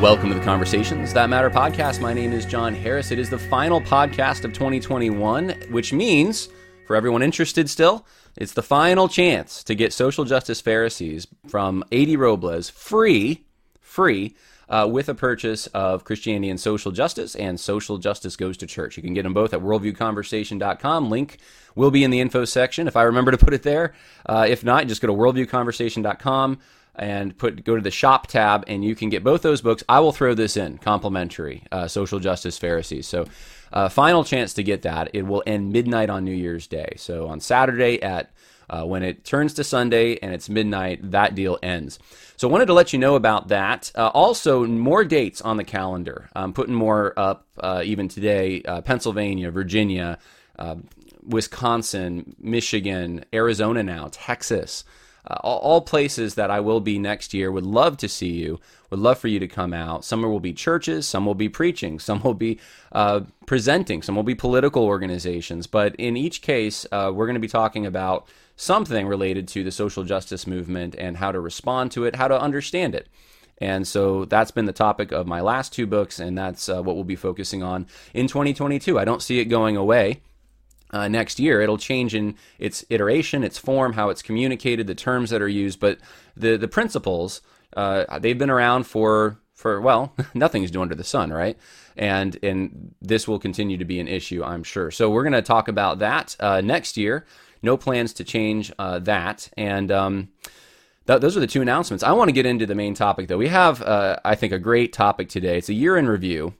Welcome to the Conversations That Matter podcast. My name is John Harris. It is the final podcast of 2021, which means, for everyone interested still, it's the final chance to get Social Justice Pharisees from A.D. Robles free, free, uh, with a purchase of Christianity and Social Justice and Social Justice Goes to Church. You can get them both at worldviewconversation.com. Link will be in the info section if I remember to put it there. Uh, if not, just go to worldviewconversation.com and put go to the shop tab and you can get both those books. I will throw this in complimentary, uh, Social Justice Pharisees. So, uh, final chance to get that. It will end midnight on New Year's Day. So on Saturday at uh, when it turns to Sunday and it's midnight, that deal ends. So I wanted to let you know about that. Uh, also, more dates on the calendar. I'm putting more up uh, even today. Uh, Pennsylvania, Virginia, Wisconsin, Michigan, Arizona now, Texas uh, all, all, places that I will be next year. Would love to see you. Would love for you to come out. Some will be churches, some will be preaching, some will be uh, presenting, some will be political organizations. But in each case, uh, we're going to be talking about something related to the social justice movement and how to respond to it, how to understand it. And so that's been the topic of my last two books, and that's uh, what we'll be focusing on in 2022. I don't see it going away uh, next year. It'll change in its iteration, its form, how it's communicated, the terms that are used, but the the principles uh, they've been around for for well, nothing's new under the sun, right? And and this will continue to be an issue, I'm sure. So we're going to talk about that uh, next year. No plans to change uh, that, and. Um, th- those are the two announcements. I want to get into the main topic, though. We have, uh, I think, a great topic today. It's a year in review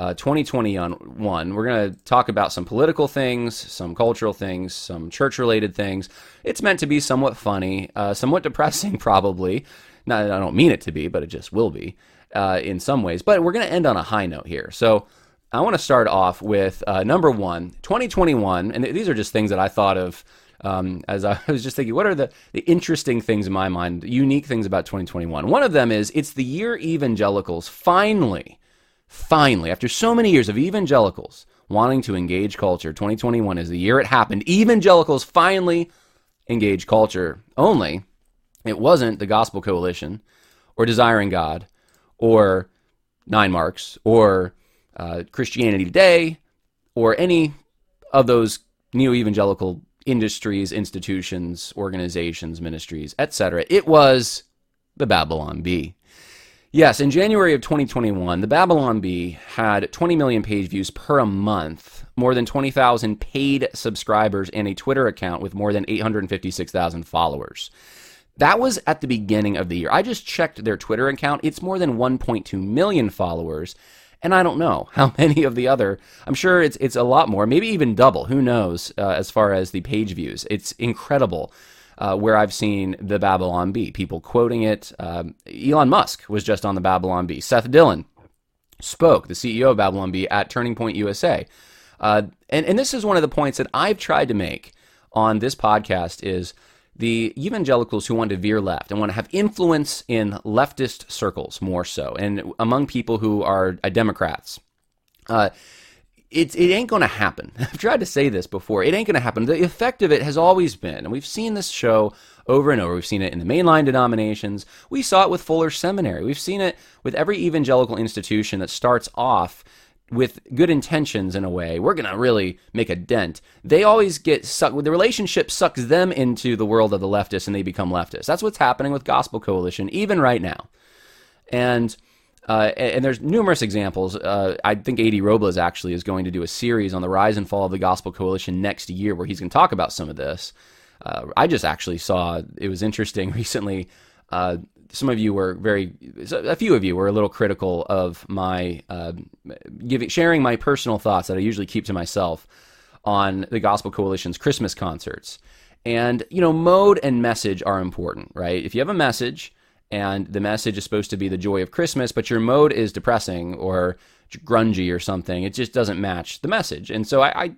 uh, 2021. We're going to talk about some political things, some cultural things, some church related things. It's meant to be somewhat funny, uh, somewhat depressing, probably. Not, I don't mean it to be, but it just will be uh, in some ways. But we're going to end on a high note here. So I want to start off with uh, number one 2021. And th- these are just things that I thought of. Um, as I was just thinking, what are the, the interesting things in my mind, unique things about 2021? One of them is it's the year evangelicals finally Finally, after so many years of evangelicals wanting to engage culture, 2021 is the year it happened. Evangelicals finally engage culture. Only it wasn't the Gospel Coalition or Desiring God or Nine Marks or uh, Christianity Today or any of those neo evangelical industries, institutions, organizations, ministries, etc. It was the Babylon Bee. Yes, in January of 2021, the Babylon Bee had 20 million page views per month, more than 20,000 paid subscribers, and a Twitter account with more than 856,000 followers. That was at the beginning of the year. I just checked their Twitter account. It's more than 1.2 million followers. And I don't know how many of the other. I'm sure it's it's a lot more, maybe even double. Who knows? Uh, as far as the page views, it's incredible uh, where I've seen the Babylon Bee, people quoting it. Um, Elon Musk was just on the Babylon Bee. Seth Dillon spoke, the CEO of Babylon Bee, at Turning Point USA. Uh, and, and this is one of the points that I've tried to make on this podcast is the evangelicals who want to veer left and want to have influence in leftist circles more so, and among people who are uh, Democrats. Uh, it, it ain't going to happen. I've tried to say this before. It ain't going to happen. The effect of it has always been, and we've seen this show over and over. We've seen it in the mainline denominations. We saw it with Fuller Seminary. We've seen it with every evangelical institution that starts off with good intentions in a way, we're going to really make a dent. They always get sucked, the relationship sucks them into the world of the leftists and they become leftists. That's what's happening with Gospel Coalition, even right now. And, uh, and there's numerous examples. Uh, I think A.D. Robles actually is going to do a series on the rise and fall of the Gospel Coalition next year where he's going to talk about some of this. Uh, I just actually saw, it was interesting recently. Uh, some of you were very, a few of you were a little critical of my uh, giving, sharing my personal thoughts that I usually keep to myself on the Gospel Coalition's Christmas concerts. And, you know, mode and message are important, right? If you have a message and the message is supposed to be the joy of Christmas, but your mode is depressing or grungy or something, it just doesn't match the message. And so I, I,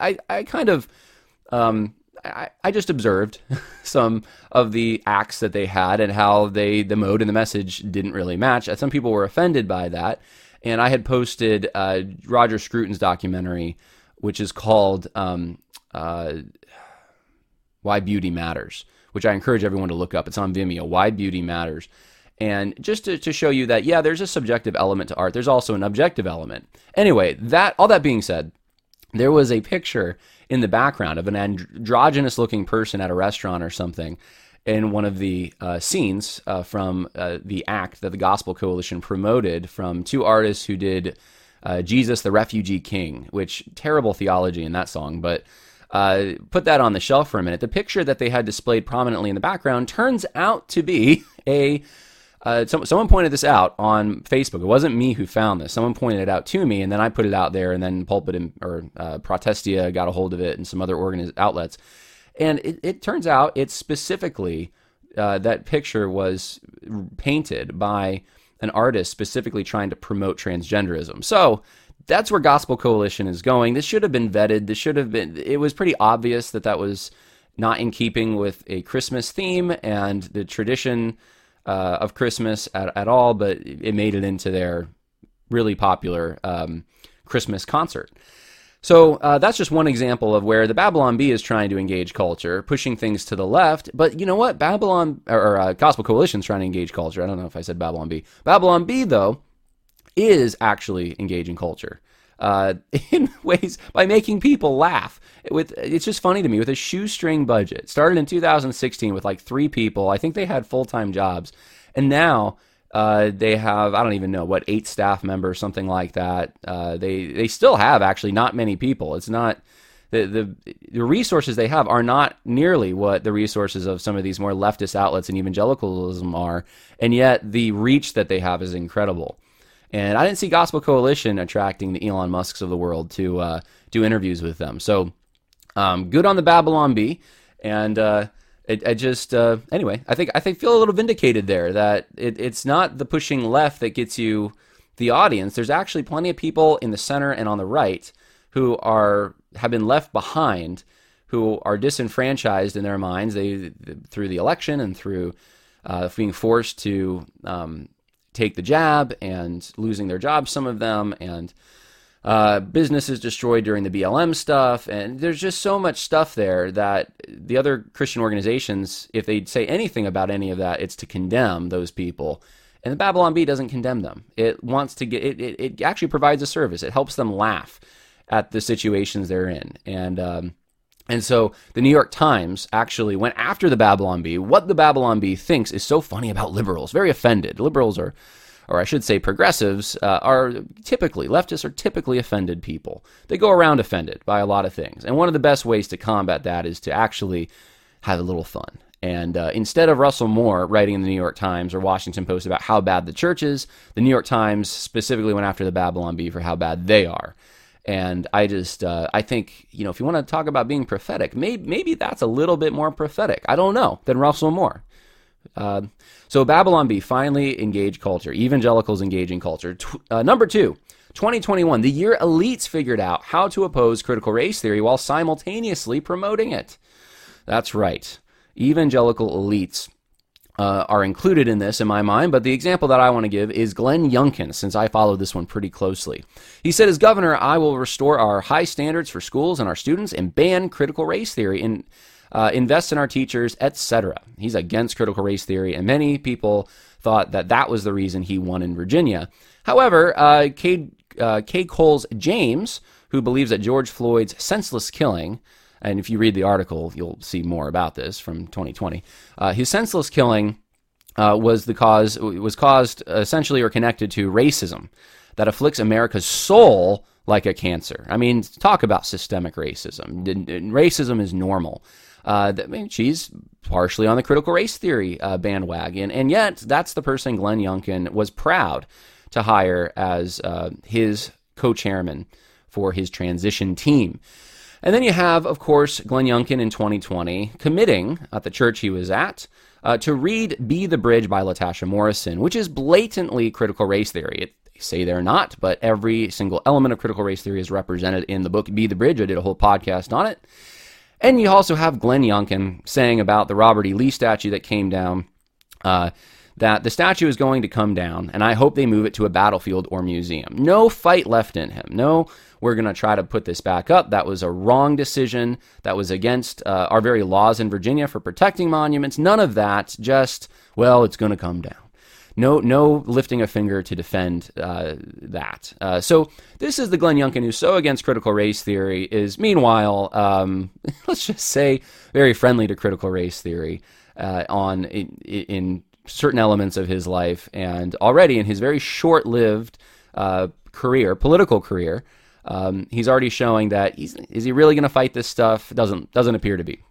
I, I kind of, um, I, I just observed some of the acts that they had and how they the mode and the message didn't really match. And some people were offended by that, and I had posted uh, Roger Scruton's documentary, which is called um, uh, "Why Beauty Matters," which I encourage everyone to look up. It's on Vimeo. Why Beauty Matters. And just to, to show you that, yeah, there's a subjective element to art. There's also an objective element. Anyway, that all that being said, there was a picture in the background of an androgynous looking person at a restaurant or something in one of the uh, scenes uh, from uh, the act that the Gospel Coalition promoted from two artists who did uh, Jesus the Refugee King, which terrible theology in that song, but uh, put that on the shelf for a minute. The picture that they had displayed prominently in the background turns out to be a uh, so, someone pointed this out on Facebook. It wasn't me who found this. Someone pointed it out to me, and then I put it out there, and then Pulpit and, or uh, Protestia got a hold of it, and some other organiz- outlets. And it, it, turns out it's specifically uh, that picture was painted by an artist specifically trying to promote transgenderism. So that's where Gospel Coalition is going. This should have been vetted. This should have been. It was pretty obvious that that was not in keeping with a Christmas theme and the tradition uh, of Christmas at, at, all, but it made it into their really popular um, Christmas concert. So uh, that's just one example of where the Babylon Bee is trying to engage culture, pushing things to the left. But you know what? Babylon or uh, Gospel Coalition is trying to engage culture. I don't know if I said Babylon Bee. Babylon Bee though is actually engaging culture uh, in ways by making people laugh. With it's just funny to me with a shoestring budget. Started in 2016 with like three people. I think they had full time jobs, and now uh, they have I don't even know what eight staff members, something like that. Uh, they they still have actually not many people. It's not. The, the the resources they have are not nearly what the resources of some of these more leftist outlets and evangelicalism are, and yet the reach that they have is incredible. And I didn't see Gospel Coalition attracting the Elon Musks of the world to uh, do interviews with them. So um, good on the Babylon Bee. And uh, I just uh, anyway, I think I think feel a little vindicated there that it, it's not the pushing left that gets you the audience. There's actually plenty of people in the center and on the right who are have been left behind, who are disenfranchised in their minds. They through the election and through uh, being forced to um, take the jab and losing their jobs, some of them, and uh, businesses destroyed during the BLM stuff. And there's just so much stuff there that the other Christian organizations, if they say anything about any of that, it's to condemn those people. And the Babylon Bee doesn't condemn them. It wants to get, it, it, it actually provides a service. It helps them laugh at the situations they're in. And, um, and so the New York Times actually went after the Babylon Bee. What the Babylon Bee thinks is so funny about liberals, very offended. Liberals are, or I should say progressives, uh, are typically, leftists are typically offended people. They go around offended by a lot of things. And one of the best ways to combat that is to actually have a little fun. And uh, instead of Russell Moore writing in the New York Times or Washington Post about how bad the church is, the New York Times specifically went after the Babylon Bee for how bad they are. And I just, uh, I think, you know, if you want to talk about being prophetic, maybe, maybe that's a little bit more prophetic. I don't know than Russell Moore. Uh, so Babylon Bee finally engaged culture. Evangelicals engaging culture. Uh, number two, 2021, the year elites figured out how to oppose critical race theory while simultaneously promoting it. That's right. Evangelical elites uh, are included in this in my mind, but the example that I want to give is Glenn Youngkin, since I followed this one pretty closely. He said, as governor, I will restore our high standards for schools and our students and ban critical race theory and uh, invest in our teachers, etc. He's against critical race theory, and many people thought that that was the reason he won in Virginia. However, uh, Cade uh, Kay Coles James, who believes that George Floyd's senseless killing, and if you read the article, you'll see more about this from 2020. Uh, his senseless killing uh, was the cause was caused essentially or connected to racism that afflicts America's soul like a cancer. I mean, talk about systemic racism. Racism is normal. Uh, I mean, she's partially on the critical race theory uh, bandwagon, and yet that's the person Glenn Youngkin was proud to hire as uh, his co-chairman for his transition team. And then you have, of course, Glenn Youngkin in 2020 committing at the church he was at uh, to read Be the Bridge by Latasha Morrison, which is blatantly critical race theory. It, they say they're not, but every single element of critical race theory is represented in the book Be the Bridge. I did a whole podcast on it. And you also have Glenn Youngkin saying about the Robert E. Lee statue that came down uh, that the statue is going to come down, and I hope they move it to a battlefield or museum. No fight left in him. No, we're going to try to put this back up. That was a wrong decision. That was against uh, our very laws in Virginia for protecting monuments. None of that. Just, well, it's going to come down no no lifting a finger to defend uh, that. Uh, so this is the Glenn Youngkin who's so against critical race theory is meanwhile, um, let's just say, very friendly to critical race theory uh, on in, in, certain elements of his life, and already in his very short-lived uh, career, political career. Um, he's already showing that he's is he really going to fight this stuff? Doesn't doesn't appear to be.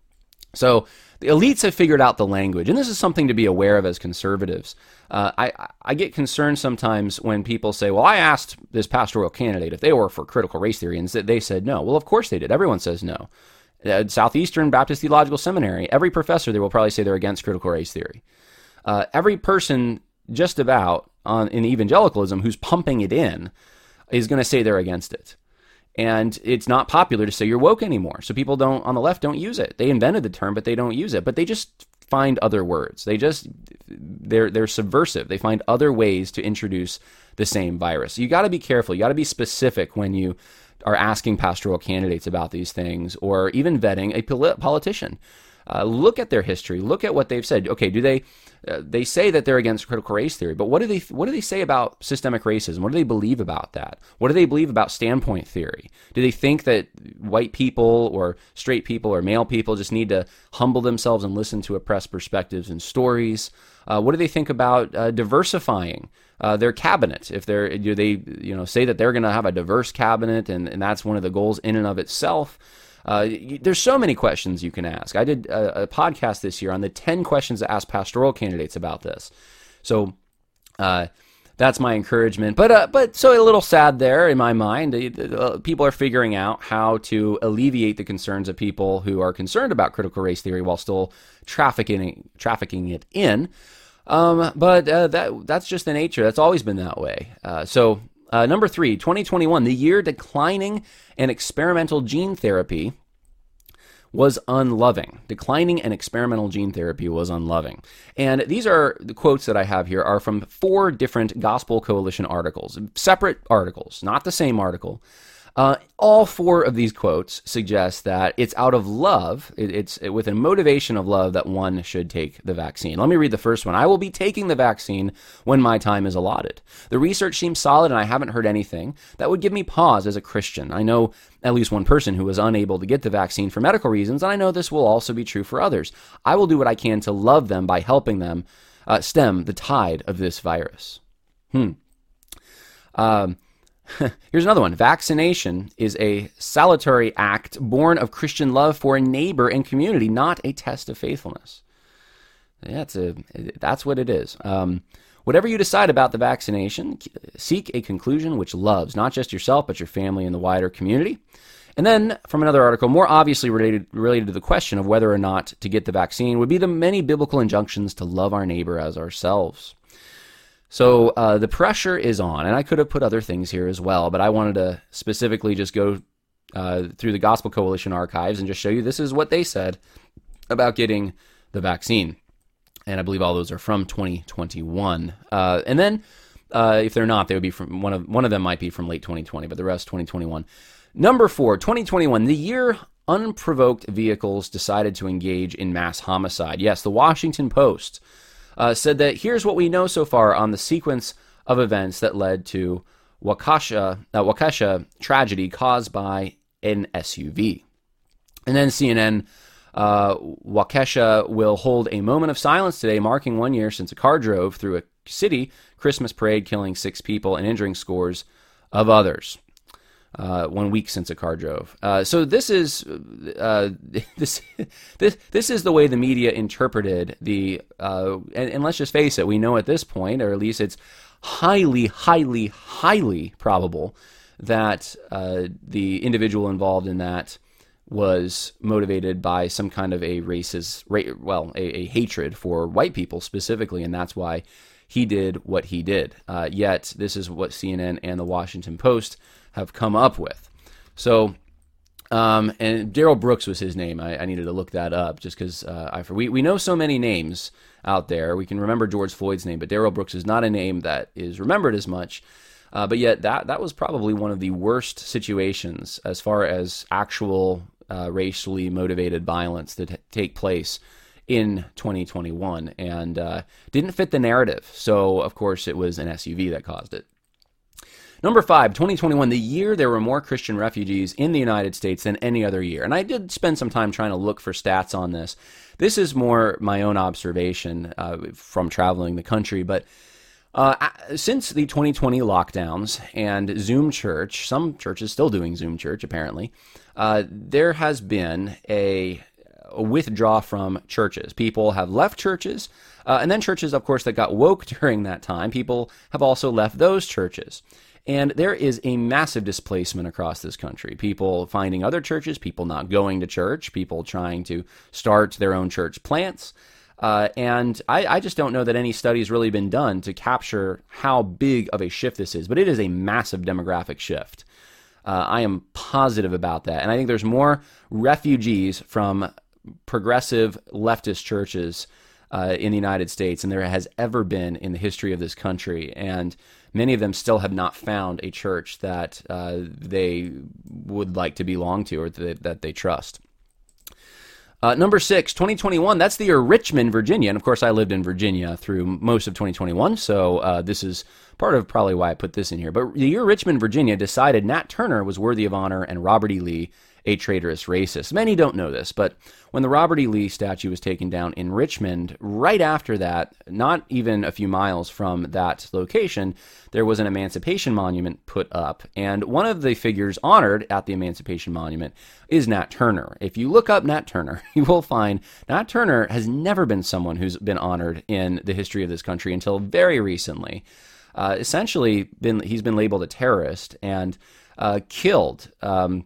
So the elites have figured out the language, and this is something to be aware of as conservatives. Uh, I, I get concerned sometimes when people say, Well, I asked this pastoral candidate if they were for critical race theory, and they said no. Well, of course they did. Everyone says no. Uh, Southeastern Baptist Theological Seminary, every professor there will probably say they're against critical race theory. Uh, every person, just about on, in evangelicalism, who's pumping it in, is going to say they're against it and it's not popular to say you're woke anymore. So people don't on the left don't use it. They invented the term, but they don't use it. But they just find other words. They just they're they're subversive. They find other ways to introduce the same virus. You got to be careful. You got to be specific when you are asking pastoral candidates about these things or even vetting a politician. Uh, look at their history. Look at what they've said. Okay, do they uh, they say that they're against critical race theory, but what do they what do they say about systemic racism? What do they believe about that? What do they believe about standpoint theory? Do they think that white people or straight people or male people just need to humble themselves and listen to oppressed perspectives and stories? Uh, what do they think about uh, diversifying uh, their cabinet? If they're do they you know say that they're going to have a diverse cabinet and, and that's one of the goals in and of itself? Uh, there's so many questions you can ask. I did a, a, podcast this year on the 10 questions to ask pastoral candidates about this. So, uh, that's my encouragement. But uh, but so a little sad there in my mind. People are figuring out how to alleviate the concerns of people who are concerned about critical race theory while still trafficking trafficking it in. Um, but uh, that that's just the nature. That's always been that way. Uh, so uh, number three, 2021, the year declining and experimental gene therapy was unloving. Declining and experimental gene therapy was unloving. And these are the quotes that I have here are from four different Gospel Coalition articles, separate articles, not the same article. Uh, all four of these quotes suggest that it's out of love, it, it's with a motivation of love that one should take the vaccine. Let me read the first one. I will be taking the vaccine when my time is allotted. The research seems solid, and I haven't heard anything that would give me pause as a Christian. I know at least one person who was unable to get the vaccine for medical reasons, and I know this will also be true for others. I will do what I can to love them by helping them uh, stem the tide of this virus. Hmm. Um, Here's another one. Vaccination is a salutary act born of Christian love for a neighbor and community, not a test of faithfulness. That's a that's what it is. Um, whatever you decide about the vaccination, seek a conclusion which loves not just yourself but your family and the wider community. And then from another article, more obviously related related to the question of whether or not to get the vaccine, would be the many biblical injunctions to love our neighbor as ourselves. So uh, the pressure is on, and I could have put other things here as well, but I wanted to specifically just go uh, through the Gospel Coalition archives and just show you this is what they said about getting the vaccine. And I believe all those are from 2021. Uh, and then, uh, if they're not, they would be from one of one of them might be from late 2020, but the rest 2021. Number four, 2021, the year unprovoked vehicles decided to engage in mass homicide. Yes, the Washington Post uh, said that here's what we know so far on the sequence of events that led to Waukesha, uh, Waukesha tragedy caused by an SUV. And then CNN, uh, Waukesha will hold a moment of silence today, marking one year since a car drove through a city Christmas parade, killing six people and injuring scores of others. Uh, one week since a car drove. Uh, so this is uh, this this this is the way the media interpreted the. Uh, and, and, let's just face it, we know at this point, or at least it's highly, highly, highly probable that uh, the individual involved in that was motivated by some kind of a racist, well, a, a hatred for white people specifically, and that's why he did what he did. Uh, yet, this is what CNN and the Washington Post have come up with. So, um, and Darrell Brooks was his name. I, I, needed to look that up just because uh, I we we know so many names out there. We can remember George Floyd's name, but Darrell Brooks is not a name that is remembered as much. Uh, but yet, that that was probably one of the worst situations as far as actual uh, racially motivated violence that take place in 2021 and uh, didn't fit the narrative. So, of course, it was an SUV that caused it. Number five, 2021, the year there were more Christian refugees in the United States than any other year. And I did spend some time trying to look for stats on this. This is more my own observation uh, from traveling the country, but uh, since the 2020 lockdowns and Zoom church, some churches still doing Zoom church apparently, uh, there has been a withdraw from churches. People have left churches, uh, and then churches, of course, that got woke during that time, people have also left those churches. And there is a massive displacement across this country. People finding other churches, people not going to church, people trying to start their own church plants. Uh, and I, I, just don't know that any study has really been done to capture how big of a shift this is, but it is a massive demographic shift. Uh, I am positive about that. And I think there's more refugees from progressive leftist churches uh, in the United States than there has ever been in the history of this country. And many of them still have not found a church that uh, they would like to belong to or that, that they trust. Uh, number six, 2021, that's the year Richmond, Virginia. And of course, I lived in Virginia through most of 2021, so uh, this is part of probably why I put this in here. But the year Richmond, Virginia decided Nat Turner was worthy of honor and Robert E. Lee a traitorous racist. Many don't know this, but when the Robert E. Lee statue was taken down in Richmond, right after that, not even a few miles from that location, there was an Emancipation Monument put up. And one of the figures honored at the Emancipation Monument is Nat Turner. If you look up Nat Turner, you will find Nat Turner has never been someone who's been honored in the history of this country until very recently. Uh, essentially, been he's been labeled a terrorist and uh, killed. Um,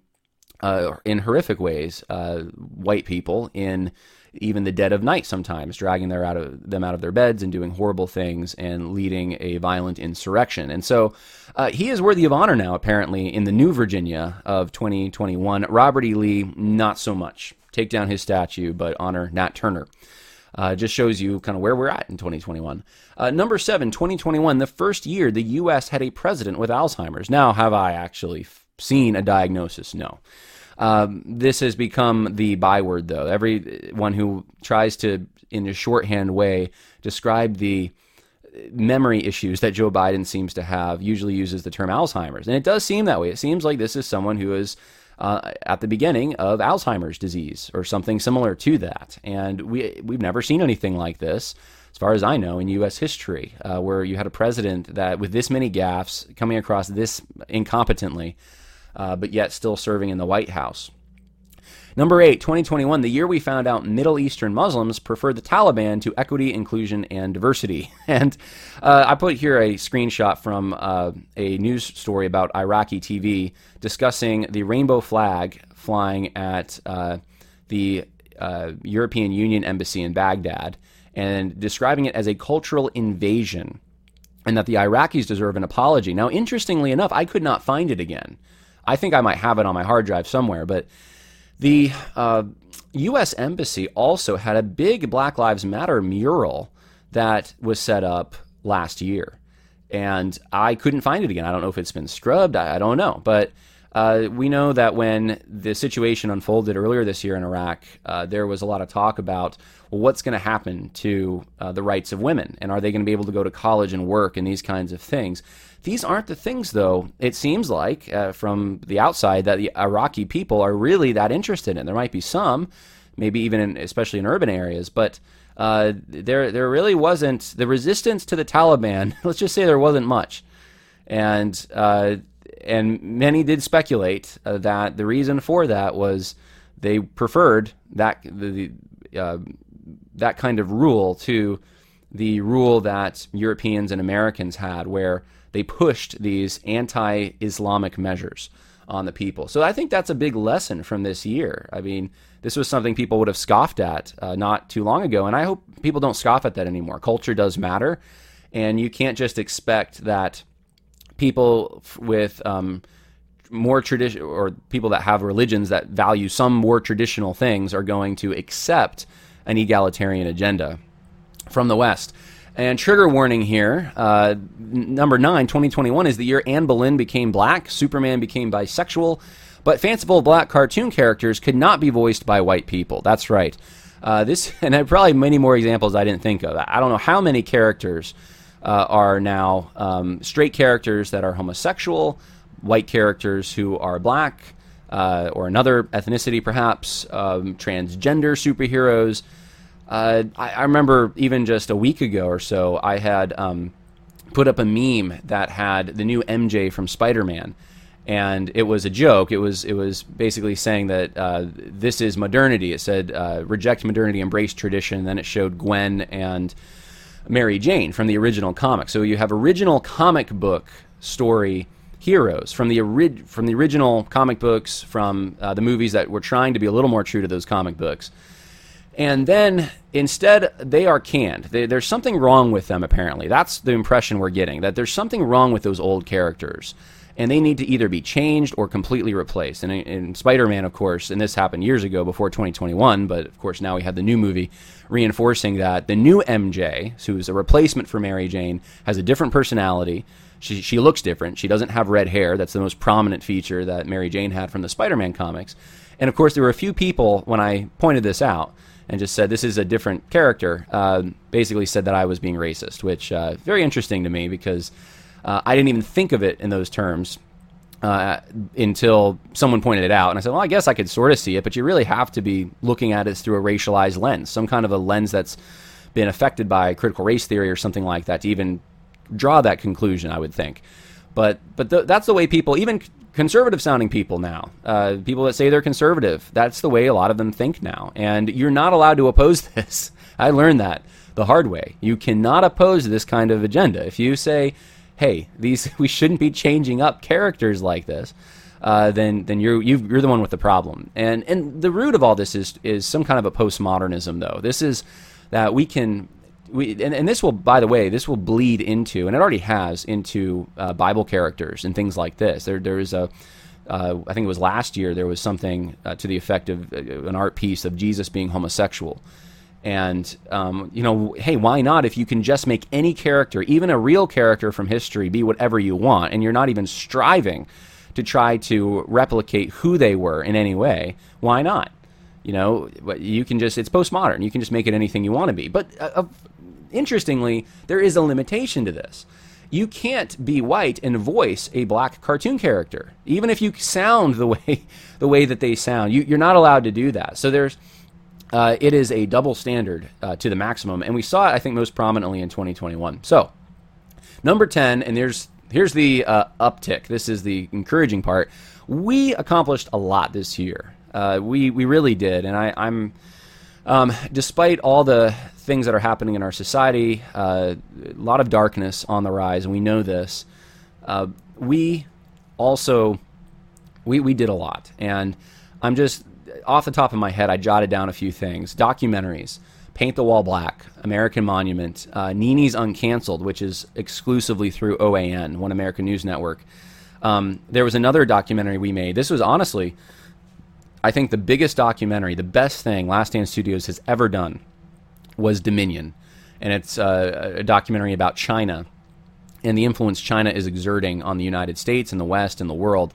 uh, in horrific ways, uh, white people in even the dead of night sometimes, dragging their out of, them out of their beds and doing horrible things and leading a violent insurrection. And so uh, he is worthy of honor now, apparently, in the new Virginia of 2021. Robert E. Lee, not so much. Take down his statue, but honor Nat Turner. Uh, just shows you kind of where we're at in 2021. Uh, number seven, 2021, the first year the U.S. had a president with Alzheimer's. Now, have I actually seen a diagnosis? No. Um, this has become the byword, though. Everyone who tries to, in a shorthand way, describe the memory issues that Joe Biden seems to have usually uses the term Alzheimer's. And it does seem that way. It seems like this is someone who is uh, at the beginning of Alzheimer's disease or something similar to that. And we, we've never seen anything like this, as far as I know, in U.S. history, uh, where you had a president that, with this many gaffes, coming across this incompetently, uh, but yet still serving in the White House. Number eight, 2021, the year we found out Middle Eastern Muslims prefer the Taliban to equity, inclusion, and diversity. And uh, I put here a screenshot from uh, a news story about Iraqi TV discussing the rainbow flag flying at uh, the uh, European Union embassy in Baghdad and describing it as a cultural invasion and that the Iraqis deserve an apology. Now, interestingly enough, I could not find it again. I think I might have it on my hard drive somewhere, but the uh, U.S. Embassy also had a big Black Lives Matter mural that was set up last year. And I couldn't find it again. I don't know if it's been scrubbed. I, I don't know. But Uh, we know that when the situation unfolded earlier this year in Iraq, uh, there was a lot of talk about well, what's going to happen to uh, the rights of women, and are they going to be able to go to college and work and these kinds of things. These aren't the things, though. It seems like uh, from the outside that the Iraqi people are really that interested in. There might be some, maybe even in, especially in urban areas, but uh, there there really wasn't the resistance to the Taliban. Let's just say there wasn't much, and uh, and many did speculate uh, that the reason for that was they preferred that the uh, that kind of rule to the rule that Europeans and Americans had, where they pushed these anti-Islamic measures on the people. So I think that's a big lesson from this year. I mean, this was something people would have scoffed at uh, not too long ago, and I hope people don't scoff at that anymore. Culture does matter, and you can't just expect that people with um, more tradition or people that have religions that value some more traditional things are going to accept an egalitarian agenda from the West. And trigger warning here uh, number nine, 2021 is the year Anne Boleyn became black, Superman became bisexual, but fanciful black cartoon characters could not be voiced by white people. That's right. Uh, this, and I probably many more examples I didn't think of. I don't know how many characters uh, are now um, straight characters that are homosexual, white characters who are black, uh, or another ethnicity perhaps, um, transgender superheroes. Uh, I, I, remember even just a week ago or so, I had um, put up a meme that had the new MJ from Spider Man. And it was a joke. It was it was basically saying that uh, this is modernity. It said uh, reject modernity, embrace tradition. Then it showed Gwen and Mary Jane from the original comic. So you have original comic book story heroes from the ori- from the original comic books, from uh, the movies that were trying to be a little more true to those comic books. And then instead, they are canned. They, there's something wrong with them, apparently. That's the impression we're getting, that there's something wrong with those old characters. And they need to either be changed or completely replaced. And in Spider Man, of course, and this happened years ago before 2021, but of course now we have the new movie reinforcing that the new MJ, who's a replacement for Mary Jane, has a different personality. She, she looks different. She doesn't have red hair. That's the most prominent feature that Mary Jane had from the Spider Man comics. And of course, there were a few people when I pointed this out and just said this is a different character. Uh, basically, said that I was being racist, which uh, very interesting to me because uh, I didn't even think of it in those terms uh, until someone pointed it out, and I said, "Well, I guess I could sort of see it, but you really have to be looking at it through a racialized lens, some kind of a lens that's been affected by critical race theory or something like that, to even draw that conclusion." I would think, but but th- that's the way people, even conservative sounding people now, uh, people that say they're conservative. That's the way a lot of them think now. And you're not allowed to oppose this. I learned that the hard way. You cannot oppose this kind of agenda. If you say, hey, these we shouldn't be changing up characters like this, uh, then then you're you are the one with the problem. And and the root of all this is is some kind of a postmodernism, though. This is that we can we, and, and, this will, by the way, this will bleed into, and it already has, into uh, Bible characters and things like this. There, there is a, uh, I think it was last year, there was something uh, to the effect of uh, an art piece of Jesus being homosexual. And, um, you know, hey, why not? If you can just make any character, even a real character from history, be whatever you want, and you're not even striving to try to replicate who they were in any way, why not? You know, you can just, it's postmodern. You can just make it anything you want to be. But uh, interestingly, there is a limitation to this. You can't be white and voice a black cartoon character, even if you sound the way the way that they sound. You, are not allowed to do that. So there's uh, it is a double standard uh, to the maximum, and we saw it, I think, most prominently in 2021. So number 10, and there's here's the uh, uptick. This is the encouraging part. We accomplished a lot this year. Uh, we we really did, and I, I'm um, despite all the things that are happening in our society, uh, a lot of darkness on the rise, and we know this. Uh, we also we we did a lot, and I'm just off the top of my head, I jotted down a few things. Documentaries, Paint the Wall Black, American Monument, uh, Nini's Uncanceled, which is exclusively through OAN, One American News Network. Um, there was another documentary we made. This was honestly, I think, the biggest documentary, the best thing Last Stand Studios has ever done was Dominion, and it's uh, a documentary about China and the influence China is exerting on the United States and the West and the world.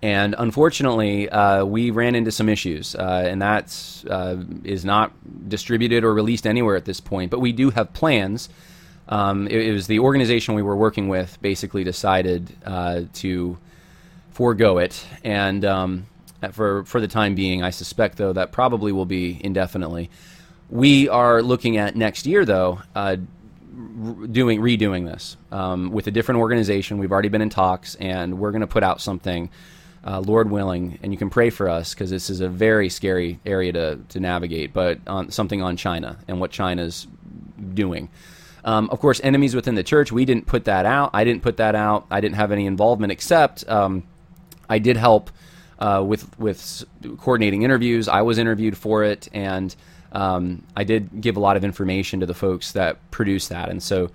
And unfortunately, uh, we ran into some issues, uh, and that uh, is not distributed or released anywhere at this point. But we do have plans. Um, it, it, was the organization we were working with basically decided uh, to forego it, and um, for for the time being, I suspect though that probably will be indefinitely. We are looking at next year though uh, doing redoing this um, with a different organization. We've already been in talks, and we're going to put out something, uh, Lord willing. And you can pray for us because this is a very scary area to to navigate. But on something on China and what China's doing. Um, of course, enemies within the church. We didn't put that out. I didn't put that out. I didn't have any involvement except um, I did help uh, with with coordinating interviews. I was interviewed for it and. Um, I did give a lot of information to the folks that produced that, and so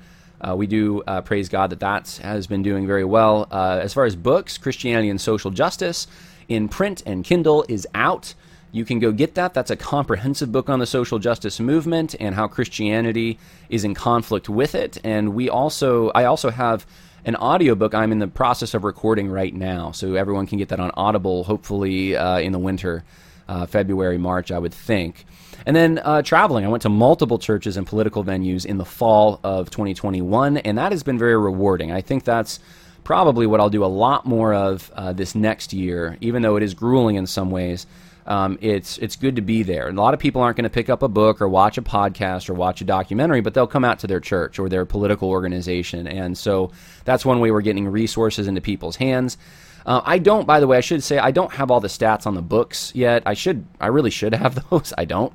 uh, we do uh, praise God that that has been doing very well. Uh, as far as books, Christianity and Social Justice in print and Kindle is out. You can go get that. That's a comprehensive book on the social justice movement and how Christianity is in conflict with it. And we also, I also have an audiobook I'm in the process of recording right now, so everyone can get that on Audible. Hopefully uh, in the winter, uh, February, March, I would think. And then uh, traveling. I went to multiple churches and political venues in the fall of 2021, and that has been very rewarding. I think that's probably what I'll do a lot more of uh, this next year, even though it is grueling in some ways. Um, it's it's good to be there. And a lot of people aren't going to pick up a book or watch a podcast or watch a documentary, but they'll come out to their church or their political organization, and so that's one way we're getting resources into people's hands. Uh, I don't, by the way, I should say I don't have all the stats on the books yet. I should, I really should have those. I don't.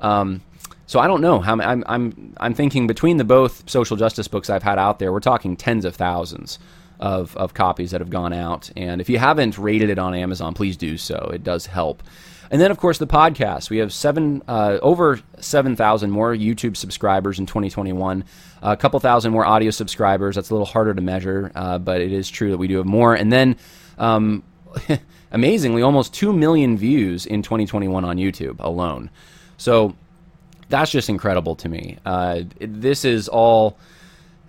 Um, so I don't know how I'm, I'm I'm thinking between the both social justice books I've had out there, we're talking tens of thousands of of copies that have gone out. And if you haven't rated it on Amazon, please do so. It does help. And then, of course, the podcast. We have seven, uh, over 7,000 more YouTube subscribers in 2021, a couple thousand more audio subscribers. That's a little harder to measure, uh, but it is true that we do have more. And then um, amazingly, almost 2 million views in 2021 on YouTube alone. So that's just incredible to me. Uh, this is all.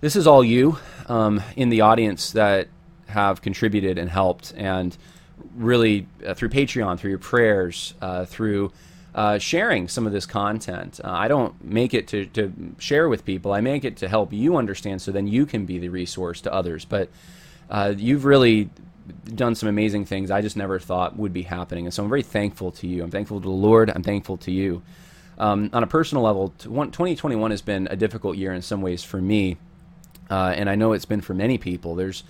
This is all you um, in the audience that have contributed and helped, and really uh, through Patreon, through your prayers, uh, through uh, sharing some of this content. Uh, I don't make it to, to share with people. I make it to help you understand, so then you can be the resource to others. But uh, you've really done some amazing things I just never thought would be happening. And so I'm very thankful to you. I'm thankful to the Lord. I'm thankful to you. Um, on a personal level, 2021 has been a difficult year in some ways for me. Uh, and I know it's been for many people. There's,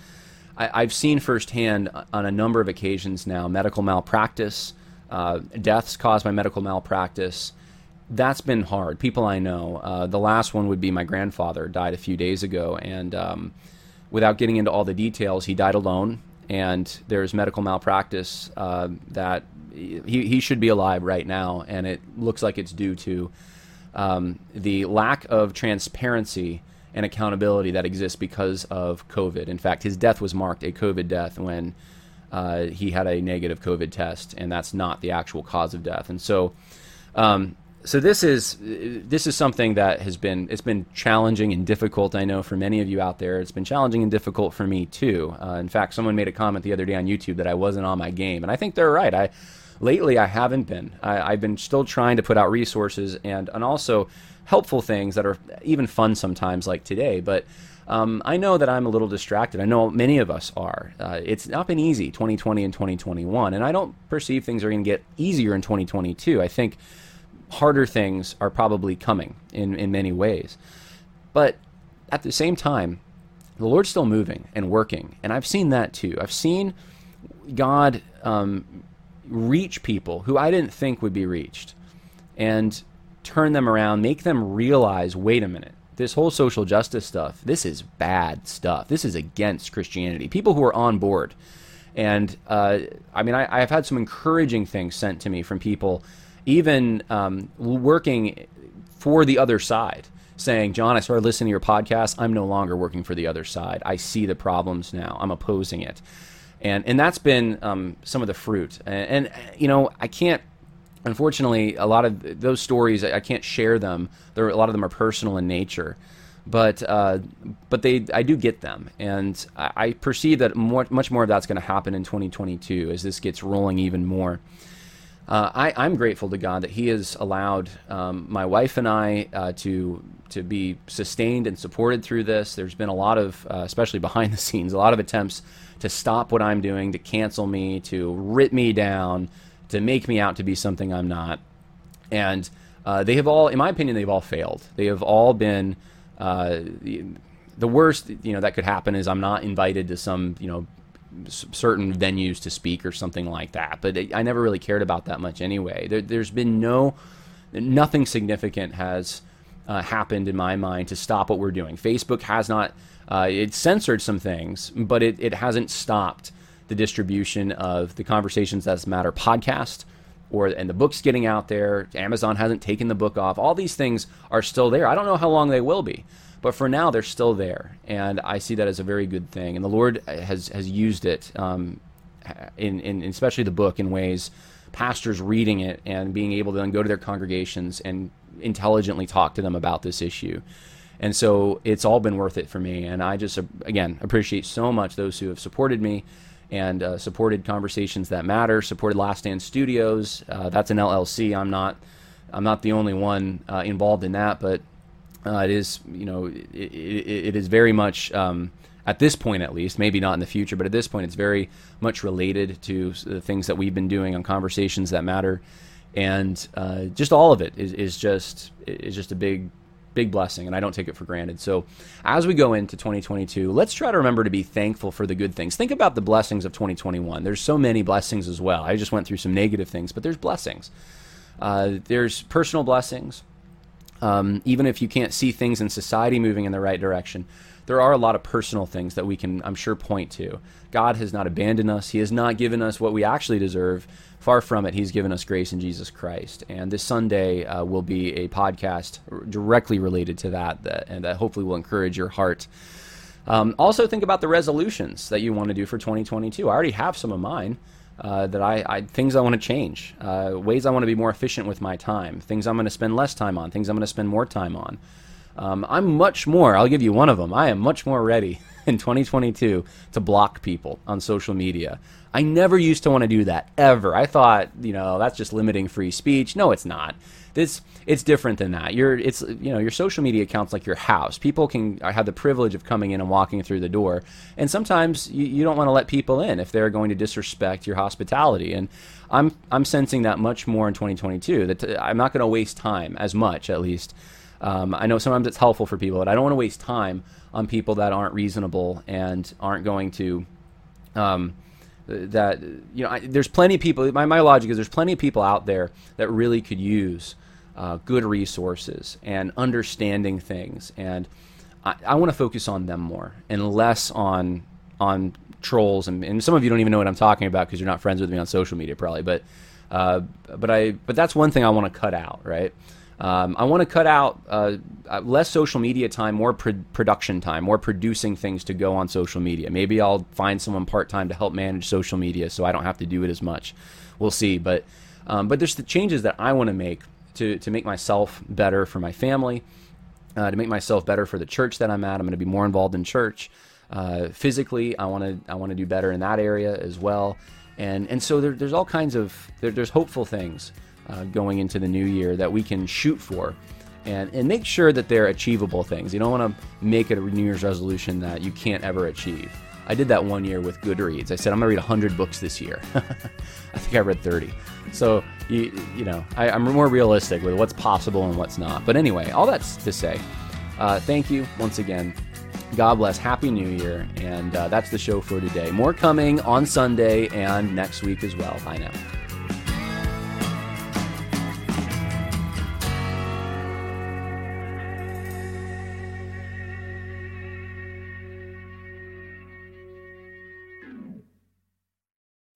I, have seen firsthand on a number of occasions now medical malpractice, uh, deaths caused by medical malpractice. That's been hard. People I know. Uh, the last one would be my grandfather, died a few days ago, and um, without getting into all the details, he died alone and there's medical malpractice uh, that he, he should be alive right now, and it looks like it's due to um, the lack of transparency and accountability that exists because of COVID. In fact, his death was marked a COVID death when uh, he had a negative COVID test, and that's not the actual cause of death. And so, um, so this is this is something that has been it's been challenging and difficult. I know for many of you out there, it's been challenging and difficult for me too. Uh, in fact, someone made a comment the other day on YouTube that I wasn't on my game, and I think they're right. I lately I haven't been. I, have been still trying to put out resources and and also helpful things that are even fun sometimes, like today. But um, I know that I'm a little distracted. I know many of us are. Uh, it's not been easy 2020 and 2021, and I don't perceive things are going to get easier in 2022. I think harder things are probably coming in, in many ways. But at the same time, the Lord's still moving and working. And I've seen that too. I've seen God um, reach people who I didn't think would be reached and turn them around, make them realize wait a minute, this whole social justice stuff, this is bad stuff. This is against Christianity. People who are on board. And uh, I mean, I, I've had some encouraging things sent to me from people even um, working for the other side, saying, John, I started listening to your podcast. I'm no longer working for the other side. I see the problems now. I'm opposing it. And, and that's been um, some of the fruit. And, and, you know, I can't, unfortunately, a lot of those stories, I can't share them. There, a lot of them are personal in nature. but uh, but they I do get them, and I, I perceive that more, much more of that's going to happen in 2022 as this gets rolling even more. Uh, I, am grateful to God that He has allowed um, my wife and I uh, to to be sustained and supported through this. There's been a lot of, uh, especially behind the scenes, a lot of attempts to stop what I'm doing, to cancel me, to rip me down, to make me out to be something I'm not, and uh, they have all, in my opinion, they've all failed. They have all been uh, the, the worst you know that could happen is I'm not invited to some you know certain venues to speak or something like that. But I never really cared about that much anyway. There, has been no nothing significant has uh, happened in my mind to stop what we're doing. Facebook has not uh, it censored some things, but it, it hasn't stopped the distribution of the Conversations That Matter podcast or and the book's getting out there. Amazon hasn't taken the book off. All these things are still there. I don't know how long they will be, but for now they're still there, and I see that as a very good thing. And the Lord has has used it um, in, in especially the book in ways pastors reading it and being able to then go to their congregations and intelligently talk to them about this issue. And so it's all been worth it for me. And I just, again, appreciate so much those who have supported me and uh, supported Conversations That Matter, supported Last Stand Studios. Uh, that's an LLC. I'm not I'm not the only one uh, involved in that, but uh, it is you know it, it, it is very much um, at this point at least, maybe not in the future, but at this point it's very much related to the things that we've been doing on Conversations That Matter, and uh, just all of it is, is just is just a big big blessing, and I don't take it for granted. So, as we go into 2022, let's try to remember to be thankful for the good things. Think about the blessings of 2021. There's so many blessings as well. I just went through some negative things, but there's blessings. Uh, there's personal blessings. Um, even if you can't see things in society moving in the right direction, there are a lot of personal things that we can, I'm sure, point to. God has not abandoned us. He has not given us what we actually deserve. Far from it, He's given us grace in Jesus Christ. And this Sunday uh, will be a podcast directly related to that, that and that hopefully will encourage your heart. Um, also, think about the resolutions that you want to do for 2022. I already have some of mine. Uh, that I, I, things I want to change, uh, ways I want to be more efficient with my time, things I'm going to spend less time on, things I'm going to spend more time on. Um, I'm much more, I'll give you one of them. I am much more ready in 2022 to block people on social media. I never used to want to do that ever. I thought, you know, that's just limiting free speech. No, it's not. This it's different than that. Your it's you know your social media accounts like your house. People can have the privilege of coming in and walking through the door, and sometimes you, you don't want to let people in if they're going to disrespect your hospitality. And I'm I'm sensing that much more in 2022. That uh, I'm not going to waste time as much, at least um, I know sometimes it's helpful for people, but I don't want to waste time on people that aren't reasonable and aren't going to. Um, that you know, I, there's plenty of people. My, my logic is there's plenty of people out there that really could use uh, good resources and understanding things, and I, I want to focus on them more and less on on trolls. And, and, some of you don't even know what I'm talking about because you're not friends with me on social media, probably. But uh, but I but that's one thing I want to cut out, right? Um, I want to cut out uh, uh, less social media time, more pro- production time, more producing things to go on social media. Maybe I'll find someone part time to help manage social media, so I don't have to do it as much. We'll see, but um, but there's the changes that I want to make to to make myself better for my family, uh, to make myself better for the church that I'm at. I'm going to be more involved in church. Uh, physically, I want to I want to do better in that area as well, and and so there, there's all kinds of there, there's hopeful things uh, going into the new year that we can shoot for and, and make sure that they're achievable things. You don't want to make a New Year's resolution that you can't ever achieve. I did that one year with Goodreads. I said, I'm going to read 100 books this year. I think I read 30. So, you, you know, I, am more realistic with what's possible and what's not. But anyway, all that's to say, uh, thank you once again. God bless. Happy New Year. And uh, that's the show for today. More coming on Sunday and next week as well. Bye now.